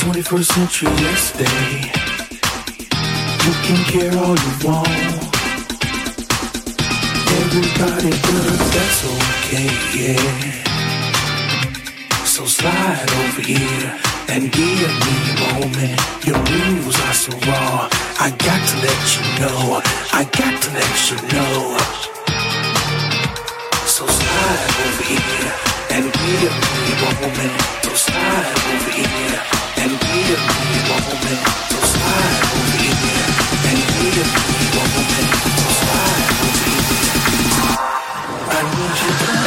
21st century, let's stay. You can care all you want. Everybody does, that's okay, yeah. So slide over here and give me a moment. Your moves are so raw. I got to let you know. I got to let you know. So slide over here and give me a moment. So slide over here and be a and be a I need you.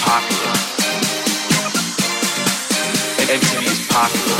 Popular. MTV is popular.